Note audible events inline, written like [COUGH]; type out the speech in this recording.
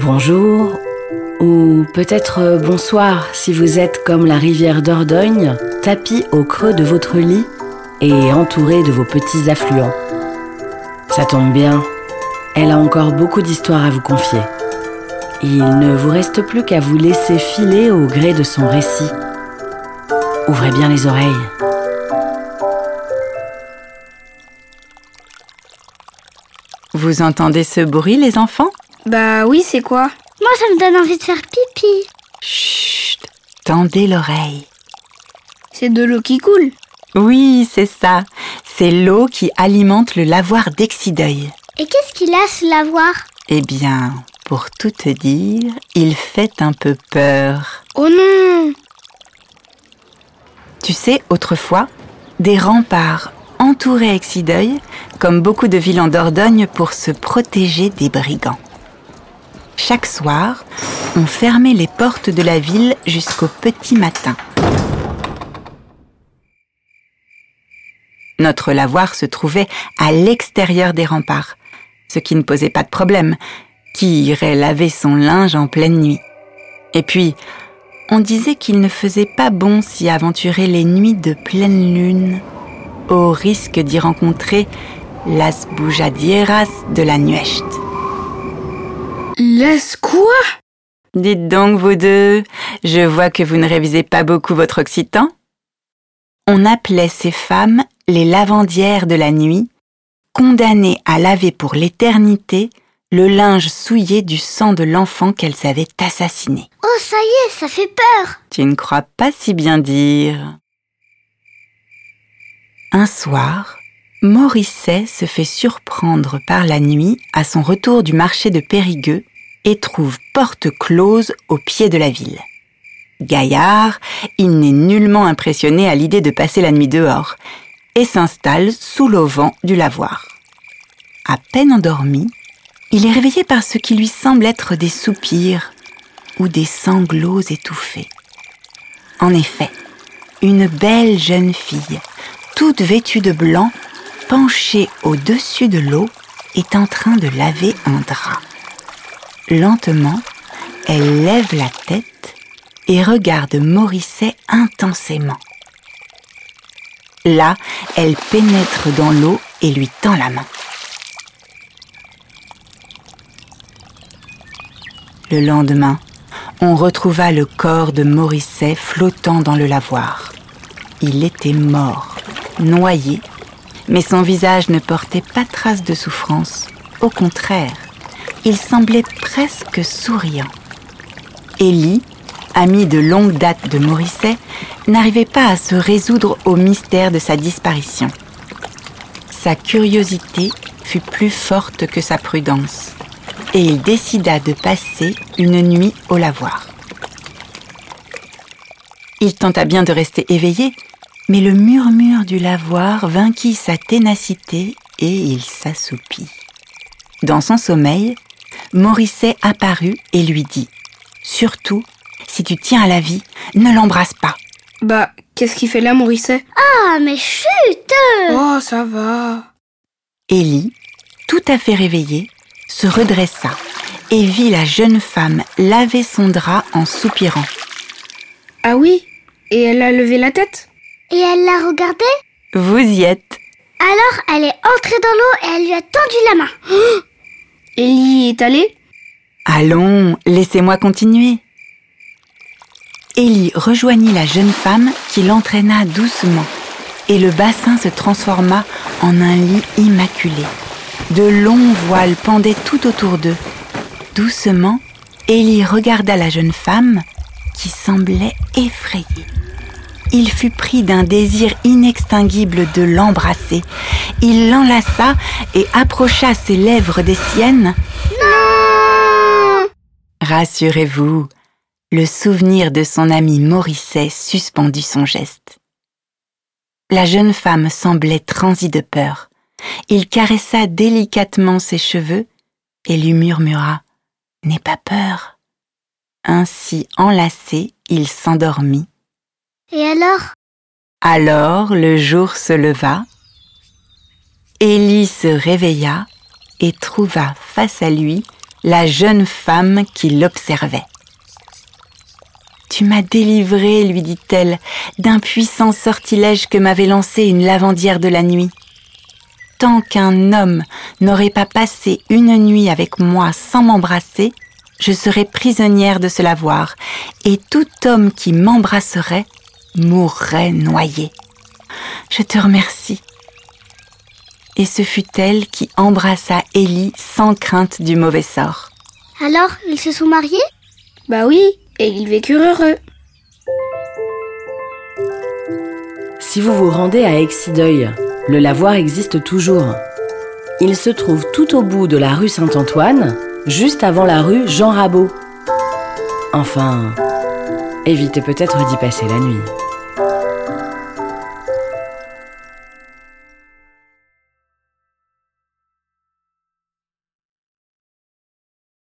Bonjour, ou peut-être bonsoir si vous êtes comme la rivière Dordogne, tapis au creux de votre lit et entouré de vos petits affluents. Ça tombe bien, elle a encore beaucoup d'histoires à vous confier. Il ne vous reste plus qu'à vous laisser filer au gré de son récit. Ouvrez bien les oreilles. Vous entendez ce bruit, les enfants? Bah oui, c'est quoi? Moi, ça me donne envie de faire pipi. Chut Tendez l'oreille. C'est de l'eau qui coule. Oui, c'est ça. C'est l'eau qui alimente le lavoir d'Exideuil. Et qu'est-ce qu'il a, ce lavoir? Eh bien, pour tout te dire, il fait un peu peur. Oh non Tu sais, autrefois, des remparts entouraient Exideuil, comme beaucoup de villes en Dordogne, pour se protéger des brigands. Chaque soir, on fermait les portes de la ville jusqu'au petit matin. Notre lavoir se trouvait à l'extérieur des remparts, ce qui ne posait pas de problème. Qui irait laver son linge en pleine nuit? Et puis, on disait qu'il ne faisait pas bon s'y aventurer les nuits de pleine lune, au risque d'y rencontrer las boujadieras de la nuecht. Laisse quoi? Dites donc, vous deux, je vois que vous ne révisez pas beaucoup votre occitan. On appelait ces femmes les lavandières de la nuit, condamnées à laver pour l'éternité le linge souillé du sang de l'enfant qu'elles avaient assassiné. Oh, ça y est, ça fait peur. Tu ne crois pas si bien dire. Un soir, Morisset se fait surprendre par la nuit à son retour du marché de Périgueux et trouve porte close au pied de la ville. Gaillard, il n'est nullement impressionné à l'idée de passer la nuit dehors et s'installe sous l'auvent du lavoir. À peine endormi, il est réveillé par ce qui lui semble être des soupirs ou des sanglots étouffés. En effet, une belle jeune fille, toute vêtue de blanc, penchée au-dessus de l'eau, est en train de laver un drap. Lentement, elle lève la tête et regarde Morisset intensément. Là, elle pénètre dans l'eau et lui tend la main. Le lendemain, on retrouva le corps de Morisset flottant dans le lavoir. Il était mort, noyé, mais son visage ne portait pas trace de souffrance. Au contraire, il semblait presque souriant. Élie, ami de longue date de Morisset, n'arrivait pas à se résoudre au mystère de sa disparition. Sa curiosité fut plus forte que sa prudence, et il décida de passer une nuit au lavoir. Il tenta bien de rester éveillé, mais le murmure du lavoir vainquit sa ténacité et il s'assoupit. Dans son sommeil, Morisset apparut et lui dit Surtout, si tu tiens à la vie, ne l'embrasse pas. Bah, qu'est-ce qu'il fait là, Morisset? Ah, mais chut Oh, ça va. Élie, tout à fait réveillée, se redressa et vit la jeune femme laver son drap en soupirant. Ah oui? Et elle a levé la tête? Et elle l'a regardé Vous y êtes. Alors, elle est entrée dans l'eau et elle lui a tendu la main. [GASPS] Ellie est allée? Allons, laissez-moi continuer. Élie rejoignit la jeune femme qui l'entraîna doucement, et le bassin se transforma en un lit immaculé. De longs voiles pendaient tout autour d'eux. Doucement, Élie regarda la jeune femme qui semblait effrayée. Il fut pris d'un désir inextinguible de l'embrasser. Il l'enlaça et approcha ses lèvres des siennes. Non Rassurez-vous, le souvenir de son ami Morisset suspendit son geste. La jeune femme semblait transie de peur. Il caressa délicatement ses cheveux et lui murmura ⁇ N'aie pas peur !⁇ Ainsi enlacé, il s'endormit. Et alors? Alors le jour se leva. Élie se réveilla et trouva face à lui la jeune femme qui l'observait. Tu m'as délivré, lui dit-elle, d'un puissant sortilège que m'avait lancé une lavandière de la nuit. Tant qu'un homme n'aurait pas passé une nuit avec moi sans m'embrasser, je serais prisonnière de ce lavoir, et tout homme qui m'embrasserait mourrait noyé. Je te remercie. Et ce fut elle qui embrassa Élie sans crainte du mauvais sort. Alors, ils se sont mariés? Bah oui, et ils vécurent heureux. Si vous vous rendez à Exideuil, le lavoir existe toujours. Il se trouve tout au bout de la rue Saint-Antoine, juste avant la rue Jean Rabot. Enfin, évitez peut-être d'y passer la nuit.